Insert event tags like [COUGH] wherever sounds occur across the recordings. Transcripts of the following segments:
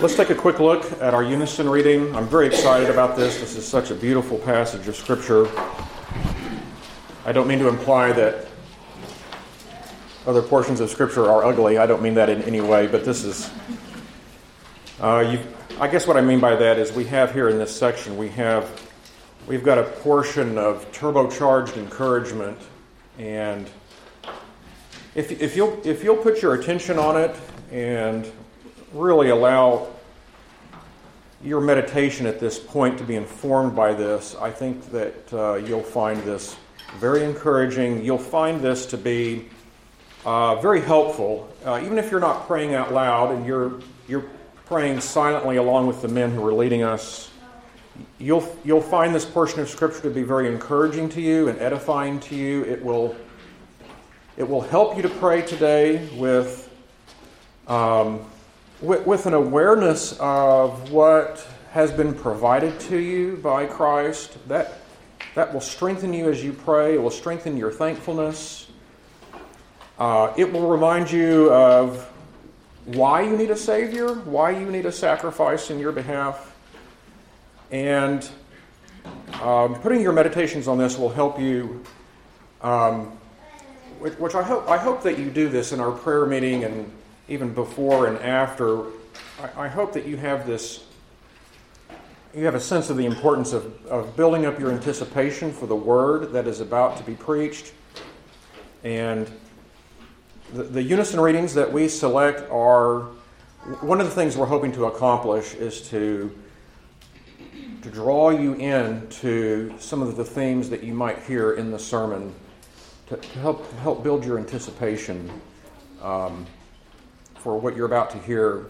Let's take a quick look at our unison reading. I'm very excited about this. This is such a beautiful passage of Scripture. I don't mean to imply that other portions of Scripture are ugly. I don't mean that in any way, but this is. Uh, I guess what I mean by that is we have here in this section, we have we've got a portion of turbocharged encouragement, and if, if you'll if you'll put your attention on it and really allow your meditation at this point to be informed by this, I think that uh, you'll find this very encouraging. You'll find this to be uh, very helpful, uh, even if you're not praying out loud and you're you're praying silently along with the men who are leading us. You'll you'll find this portion of Scripture to be very encouraging to you and edifying to you. It will it will help you to pray today with. Um, with, with an awareness of what has been provided to you by Christ, that, that will strengthen you as you pray. It will strengthen your thankfulness. Uh, it will remind you of why you need a Savior, why you need a sacrifice in your behalf. And um, putting your meditations on this will help you, um, which I hope, I hope that you do this in our prayer meeting and even before and after, I, I hope that you have this you have a sense of the importance of, of building up your anticipation for the word that is about to be preached. And the, the, unison readings that we select are one of the things we're hoping to accomplish is to, to draw you in to some of the themes that you might hear in the sermon to, to help, help build your anticipation. Um, for what you're about to hear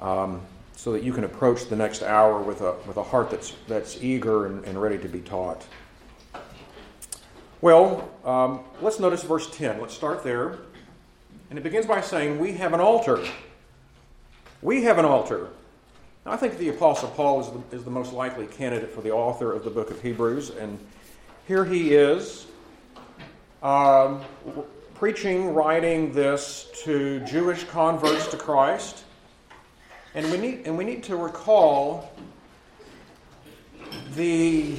um, so that you can approach the next hour with a, with a heart that's, that's eager and, and ready to be taught. Well, um, let's notice verse 10. Let's start there. And it begins by saying, We have an altar. We have an altar. Now, I think the Apostle Paul is the, is the most likely candidate for the author of the book of Hebrews. And here he is. Um, preaching, writing this to Jewish converts to Christ. And we need, and we need to recall the,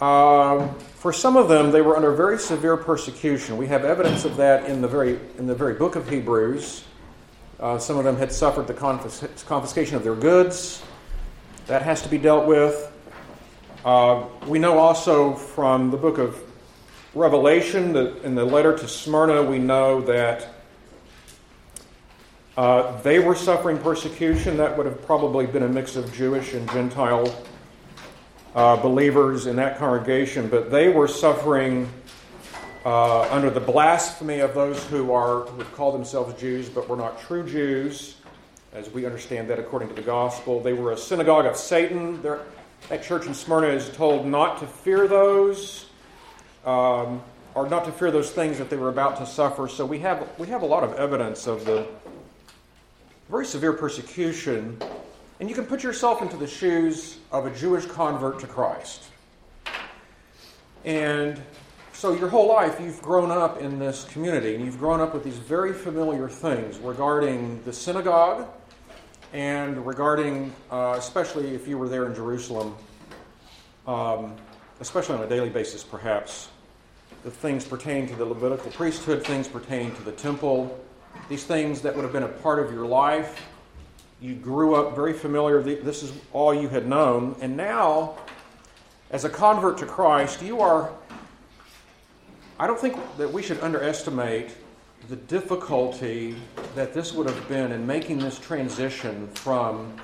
uh, for some of them, they were under very severe persecution. We have evidence of that in the very, in the very book of Hebrews. Uh, some of them had suffered the confis- confiscation of their goods. That has to be dealt with. Uh, we know also from the book of Revelation, the, in the letter to Smyrna, we know that uh, they were suffering persecution. That would have probably been a mix of Jewish and Gentile uh, believers in that congregation, but they were suffering uh, under the blasphemy of those who are who call themselves Jews but were not true Jews, as we understand that according to the gospel. They were a synagogue of Satan. They're, that church in Smyrna is told not to fear those um, or not to fear those things that they were about to suffer. So we have, we have a lot of evidence of the very severe persecution. And you can put yourself into the shoes of a Jewish convert to Christ. And so your whole life you've grown up in this community and you've grown up with these very familiar things regarding the synagogue and regarding, uh, especially if you were there in Jerusalem, um, especially on a daily basis perhaps, the things pertaining to the Levitical priesthood, things pertaining to the temple, these things that would have been a part of your life. You grew up very familiar, this is all you had known. And now, as a convert to Christ, you are, I don't think that we should underestimate the difficulty that this would have been in making this transition from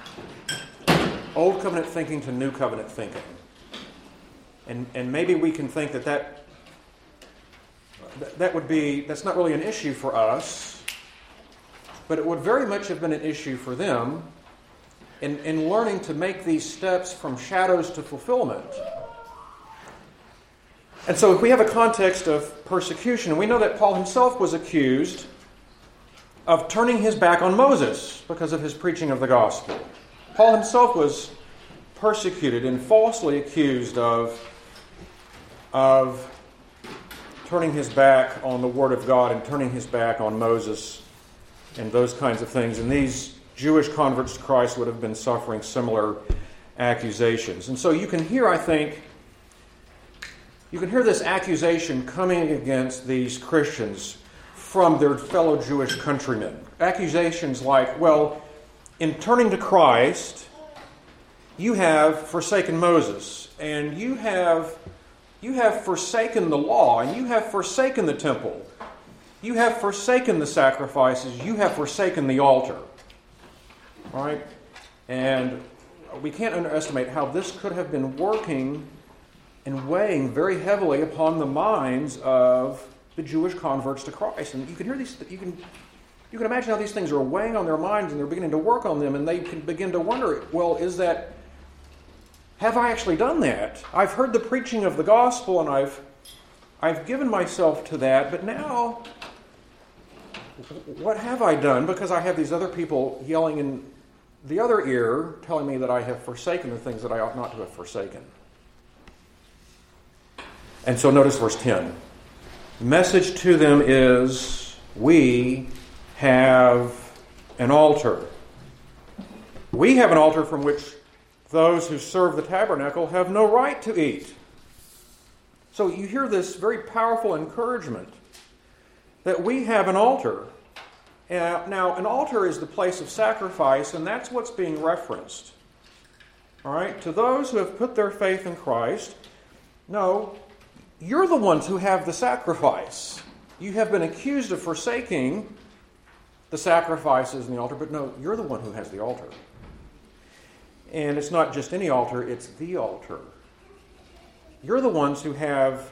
old covenant thinking to new covenant thinking. And, and maybe we can think that that that would be, that's not really an issue for us, but it would very much have been an issue for them in, in learning to make these steps from shadows to fulfillment. And so, if we have a context of persecution, we know that Paul himself was accused of turning his back on Moses because of his preaching of the gospel. Paul himself was persecuted and falsely accused of, of turning his back on the Word of God and turning his back on Moses and those kinds of things. And these Jewish converts to Christ would have been suffering similar accusations. And so you can hear, I think, you can hear this accusation coming against these Christians from their fellow Jewish countrymen. Accusations like, well, in turning to Christ, you have forsaken Moses, and you have, you have forsaken the law, and you have forsaken the temple. You have forsaken the sacrifices, you have forsaken the altar. Right? And we can't underestimate how this could have been working and weighing very heavily upon the minds of the Jewish converts to Christ. And you can hear these, you can, you can imagine how these things are weighing on their minds and they're beginning to work on them, and they can begin to wonder well, is that, have I actually done that? I've heard the preaching of the gospel and I've, I've given myself to that, but now, what have I done? Because I have these other people yelling in the other ear telling me that I have forsaken the things that I ought not to have forsaken. And so notice verse 10. The message to them is we have an altar. We have an altar from which those who serve the tabernacle have no right to eat. So you hear this very powerful encouragement that we have an altar. Uh, now, an altar is the place of sacrifice, and that's what's being referenced. All right? To those who have put their faith in Christ, no, you're the ones who have the sacrifice. You have been accused of forsaking the sacrifices in the altar, but no, you're the one who has the altar. And it's not just any altar, it's the altar. You're the ones who have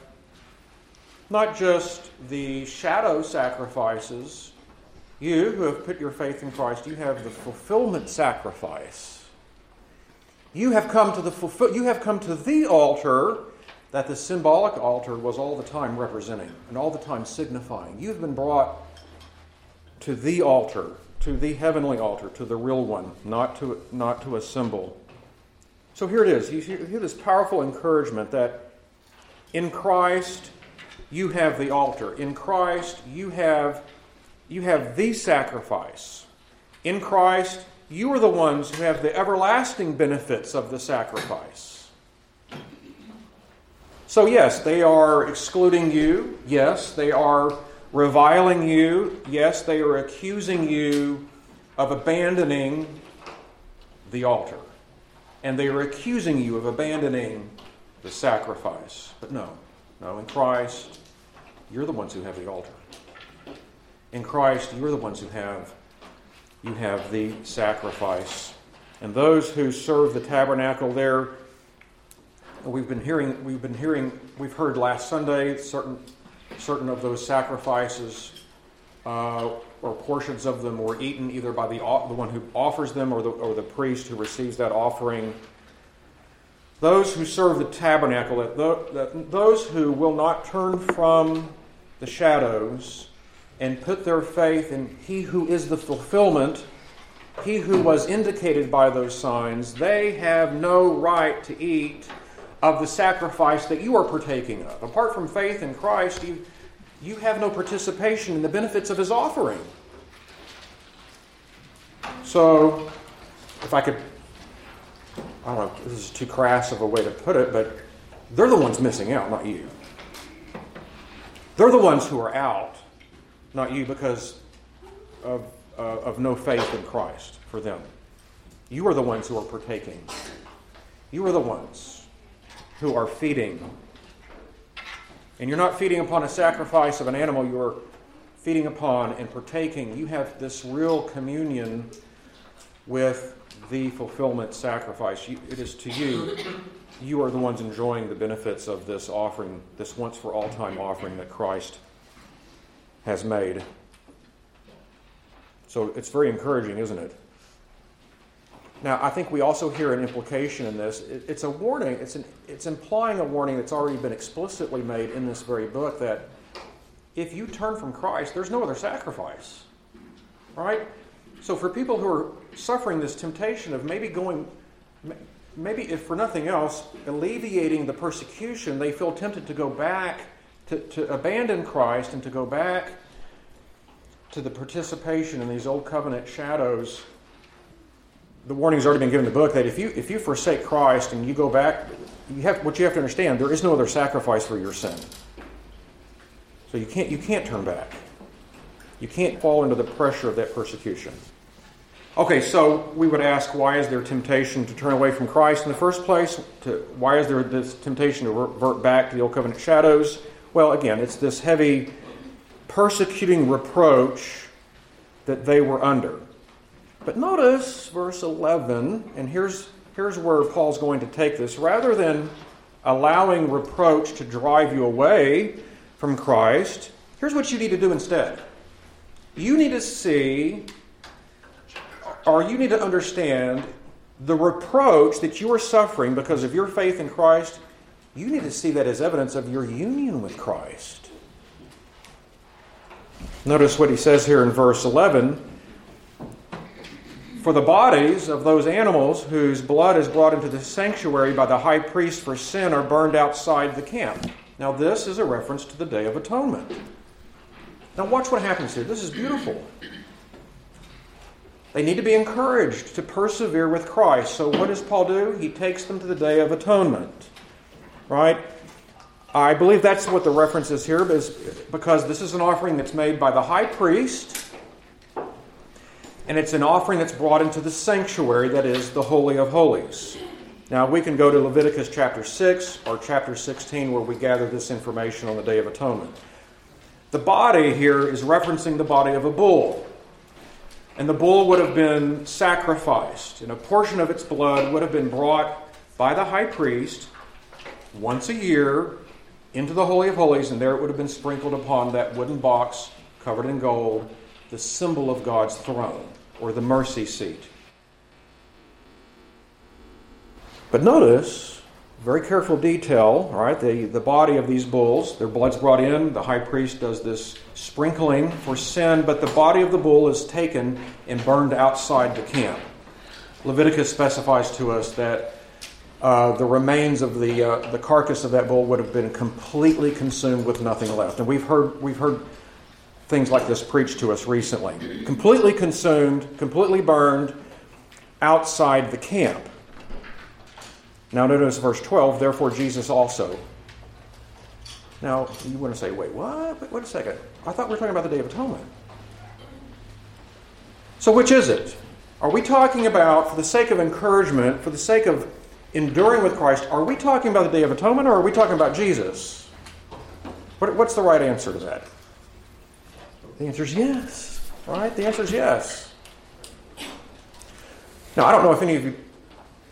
not just the shadow sacrifices, you who have put your faith in Christ, you have the fulfillment sacrifice. You have come to the fulfill, you have come to the altar that the symbolic altar was all the time representing and all the time signifying. You've been brought to the altar, to the heavenly altar, to the real one, not to, not to a symbol. So here it is. You hear this powerful encouragement that in Christ you have the altar. In Christ you have, you have the sacrifice. In Christ you are the ones who have the everlasting benefits of the sacrifice. So, yes, they are excluding you. Yes, they are reviling you. Yes, they are accusing you of abandoning the altar. And they are accusing you of abandoning the sacrifice. But no, no, in Christ, you're the ones who have the altar. In Christ, you're the ones who have you have the sacrifice. And those who serve the tabernacle there We've been hearing, we've been hearing, we've heard last Sunday certain, certain of those sacrifices uh, or portions of them were eaten either by the, the one who offers them or the, or the priest who receives that offering. Those who serve the tabernacle, that, that those who will not turn from the shadows and put their faith in He who is the fulfillment, He who was indicated by those signs, they have no right to eat of the sacrifice that you are partaking of. Apart from faith in Christ, you, you have no participation in the benefits of his offering. So, if I could, I don't know, this is too crass of a way to put it, but they're the ones missing out, not you. They're the ones who are out, not you, because of, uh, of no faith in Christ for them. You are the ones who are partaking. You are the ones who are feeding. And you're not feeding upon a sacrifice of an animal, you're feeding upon and partaking. You have this real communion with the fulfillment sacrifice. it is to you, you are the ones enjoying the benefits of this offering, this once for all time offering that Christ has made. So it's very encouraging, isn't it? Now, I think we also hear an implication in this. It's a warning, it's, an, it's implying a warning that's already been explicitly made in this very book that if you turn from Christ, there's no other sacrifice. Right? So, for people who are suffering this temptation of maybe going, maybe if for nothing else, alleviating the persecution, they feel tempted to go back, to, to abandon Christ and to go back to the participation in these old covenant shadows the warning's already been given in the book that if you if you forsake Christ and you go back, you have what you have to understand. There is no other sacrifice for your sin. So you can't you can't turn back. You can't fall into the pressure of that persecution. Okay, so we would ask, why is there temptation to turn away from Christ in the first place? To, why is there this temptation to revert back to the old covenant shadows? Well, again, it's this heavy persecuting reproach that they were under. But notice verse 11, and here's, here's where Paul's going to take this. Rather than allowing reproach to drive you away from Christ, here's what you need to do instead. You need to see, or you need to understand the reproach that you are suffering because of your faith in Christ. You need to see that as evidence of your union with Christ. Notice what he says here in verse 11 For the bodies of those animals whose blood is brought into the sanctuary by the high priest for sin are burned outside the camp. Now, this is a reference to the Day of Atonement. Now, watch what happens here. This is beautiful. They need to be encouraged to persevere with Christ. So, what does Paul do? He takes them to the Day of Atonement. Right? I believe that's what the reference is here, because this is an offering that's made by the high priest, and it's an offering that's brought into the sanctuary, that is, the Holy of Holies. Now, we can go to Leviticus chapter 6 or chapter 16 where we gather this information on the Day of Atonement. The body here is referencing the body of a bull. And the bull would have been sacrificed, and a portion of its blood would have been brought by the high priest once a year into the Holy of Holies, and there it would have been sprinkled upon that wooden box covered in gold, the symbol of God's throne, or the mercy seat. But notice, very careful detail, right, the, the body of these bulls, their blood's brought in, the high priest does this sprinkling for sin, but the body of the bull is taken and burned outside the camp. Leviticus specifies to us that uh, the remains of the, uh, the carcass of that bull would have been completely consumed with nothing left. And we've heard, we've heard things like this preached to us recently. Completely consumed, completely burned outside the camp. Now, notice verse 12, therefore Jesus also. Now, you want to say, wait, what? Wait a second. I thought we were talking about the Day of Atonement. So, which is it? Are we talking about, for the sake of encouragement, for the sake of enduring with Christ, are we talking about the Day of Atonement or are we talking about Jesus? What, what's the right answer to that? The answer is yes. Right? The answer is yes. Now, I don't know if any of you,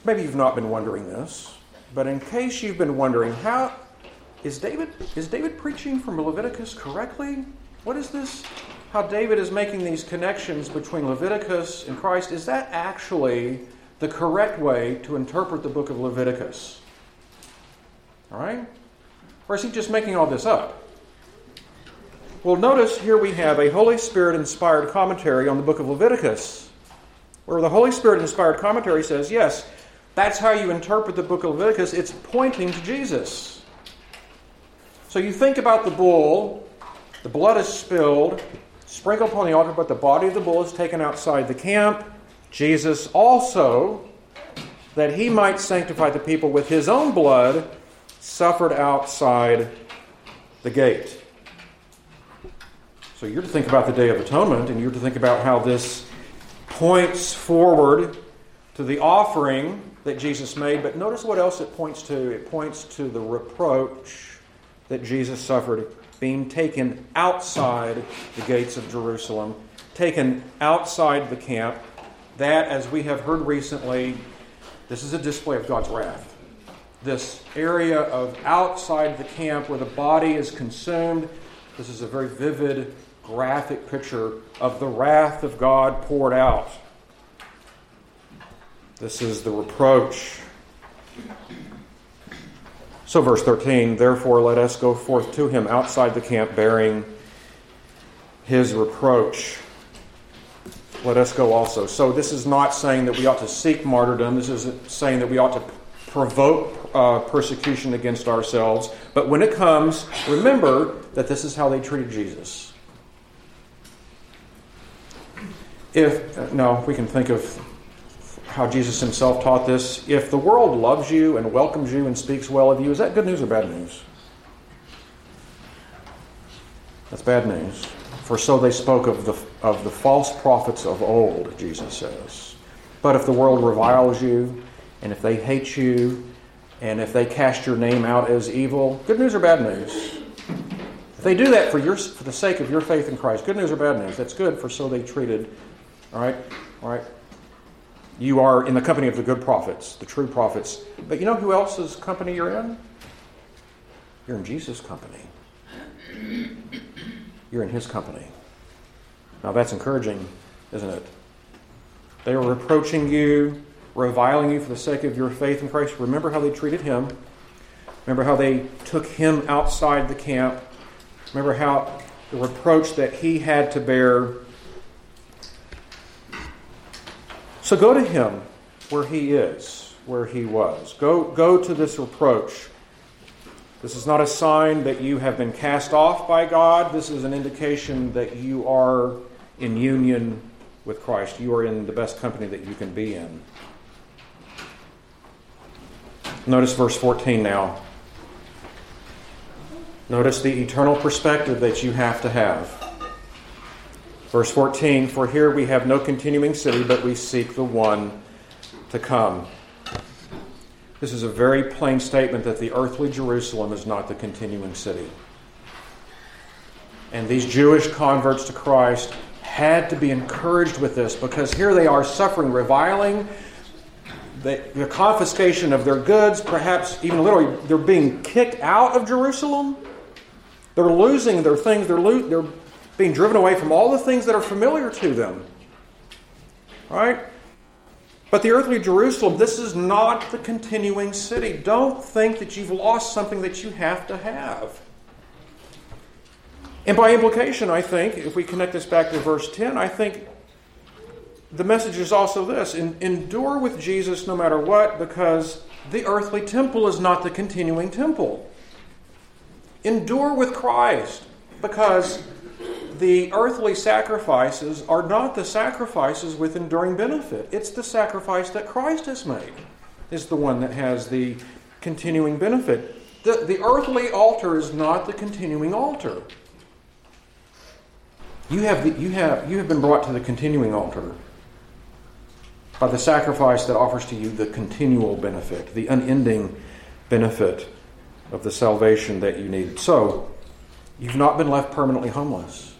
maybe you've not been wondering this, but in case you've been wondering, how is David is David preaching from Leviticus correctly? What is this? How David is making these connections between Leviticus and Christ? Is that actually the correct way to interpret the book of Leviticus. All right? Or is he just making all this up? Well, notice here we have a Holy Spirit inspired commentary on the book of Leviticus, where the Holy Spirit inspired commentary says, yes, that's how you interpret the book of Leviticus. It's pointing to Jesus. So you think about the bull, the blood is spilled, sprinkled upon the altar, but the body of the bull is taken outside the camp. Jesus also, that he might sanctify the people with his own blood, suffered outside the gate. So you're to think about the Day of Atonement, and you're to think about how this points forward to the offering that Jesus made. But notice what else it points to. It points to the reproach that Jesus suffered being taken outside the gates of Jerusalem, taken outside the camp, that, as we have heard recently, this is a display of God's wrath. This area of outside the camp where the body is consumed, this is a very vivid, graphic picture of the wrath of God poured out. This is the reproach. So, verse 13, therefore let us go forth to him outside the camp bearing his reproach let us go also. So, this is not saying that we ought to seek martyrdom. This is saying that we ought to provoke uh, persecution against ourselves. But when it comes, remember that this is how they treated Jesus. If, no, we can think of how Jesus himself taught this. If the world loves you and welcomes you and speaks well of you, is that good news or bad news? That's bad news. For so they spoke of the, of the false prophets of old, Jesus says. But if the world reviles you, and if they hate you, and if they cast your name out as evil, good news or bad news? If they do that for, your, for the sake of your faith in Christ, good news or bad news? That's good, for so they treated. All right? All right? You are in the company of the good prophets, the true prophets. But you know who else's company you're in? You're in Jesus' company. You're in his company. Now that's encouraging, isn't it? They are reproaching you, reviling you for the sake of your faith in Christ. Remember how they treated him. Remember how they took him outside the camp. Remember how the reproach that he had to bear So go to him where he is, where he was. Go, go to this reproach. This is not a sign that you have been cast off by God. This is an indication that you are in union with Christ. You are in the best company that you can be in. Notice verse 14 now. Notice the eternal perspective that you have to have. Verse 14 For here we have no continuing city, but we seek the one to come. This is a very plain statement that the earthly Jerusalem is not the continuing city. And these Jewish converts to Christ had to be encouraged with this because here they are suffering reviling, the, the confiscation of their goods, perhaps even literally, they're being kicked out of Jerusalem. They're losing their things. They're, lo- they're being driven away from all the things that are familiar to them. Right? But the earthly Jerusalem, this is not the continuing city. Don't think that you've lost something that you have to have. And by implication, I think, if we connect this back to verse 10, I think the message is also this endure with Jesus no matter what, because the earthly temple is not the continuing temple. Endure with Christ, because the earthly sacrifices are not the sacrifices with enduring benefit. It's the sacrifice that Christ has made, is the one that has the continuing benefit. The, the earthly altar is not the continuing altar. You have, the, you, have, you have been brought to the continuing altar by the sacrifice that offers to you the continual benefit, the unending benefit of the salvation that you need. So, you've not been left permanently homeless.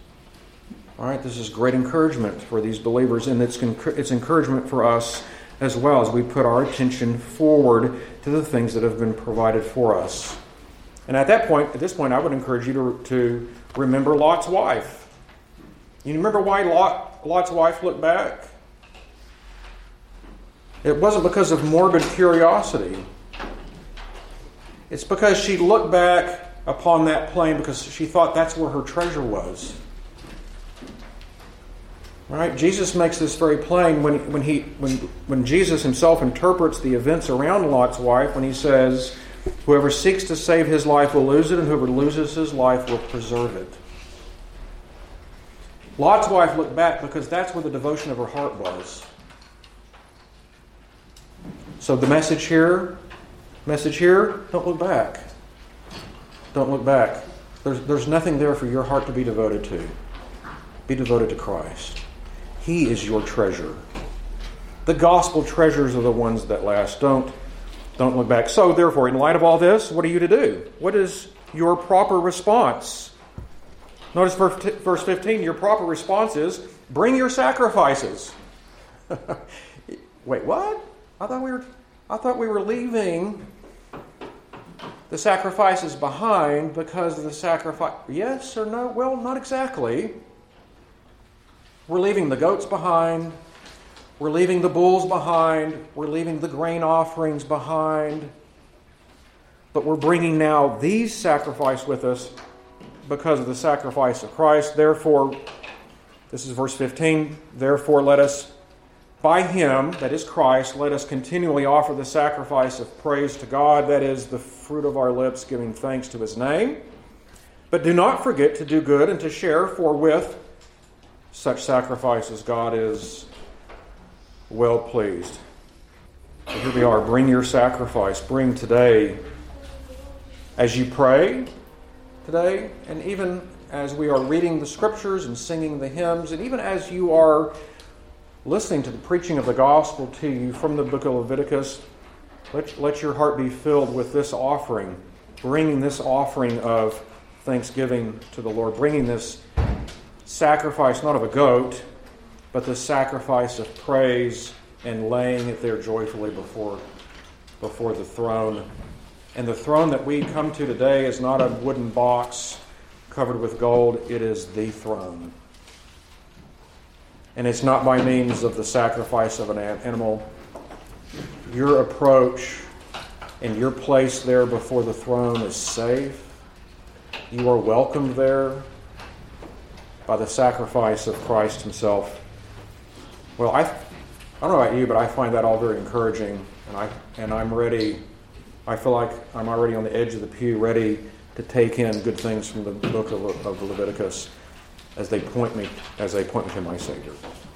All right, this is great encouragement for these believers, and it's, it's encouragement for us as well as we put our attention forward to the things that have been provided for us. And at that point, at this point, I would encourage you to, to remember Lot's wife. You remember why Lot, Lot's wife looked back? It wasn't because of morbid curiosity. It's because she looked back upon that plain because she thought that's where her treasure was. Right? Jesus makes this very plain when, when, he, when, when Jesus himself interprets the events around Lot's wife when he says, Whoever seeks to save his life will lose it, and whoever loses his life will preserve it. Lot's wife looked back because that's where the devotion of her heart was. So the message here, message here, don't look back. Don't look back. There's, there's nothing there for your heart to be devoted to. Be devoted to Christ. He is your treasure. The gospel treasures are the ones that last. Don't, don't look back. So, therefore, in light of all this, what are you to do? What is your proper response? Notice verse 15 your proper response is bring your sacrifices. [LAUGHS] Wait, what? I thought we were I thought we were leaving the sacrifices behind because of the sacrifice. Yes or no? Well, not exactly. We're leaving the goats behind. We're leaving the bulls behind. We're leaving the grain offerings behind. But we're bringing now these sacrifice with us because of the sacrifice of Christ. Therefore, this is verse 15. Therefore, let us, by Him, that is Christ, let us continually offer the sacrifice of praise to God, that is the fruit of our lips, giving thanks to His name. But do not forget to do good and to share, for with such sacrifices, God is well pleased. So here we are. Bring your sacrifice. Bring today, as you pray today, and even as we are reading the scriptures and singing the hymns, and even as you are listening to the preaching of the gospel to you from the book of Leviticus, let, let your heart be filled with this offering, bringing this offering of thanksgiving to the Lord, bringing this sacrifice not of a goat, but the sacrifice of praise and laying it there joyfully before, before the throne. And the throne that we come to today is not a wooden box covered with gold, it is the throne. And it's not by means of the sacrifice of an animal. Your approach and your place there before the throne is safe. You are welcomed there by the sacrifice of Christ Himself. Well, I, I don't know about you, but I find that all very encouraging, and I and I'm ready. I feel like I'm already on the edge of the pew, ready to take in good things from the book of, of Leviticus as they point me as they point me to my Savior.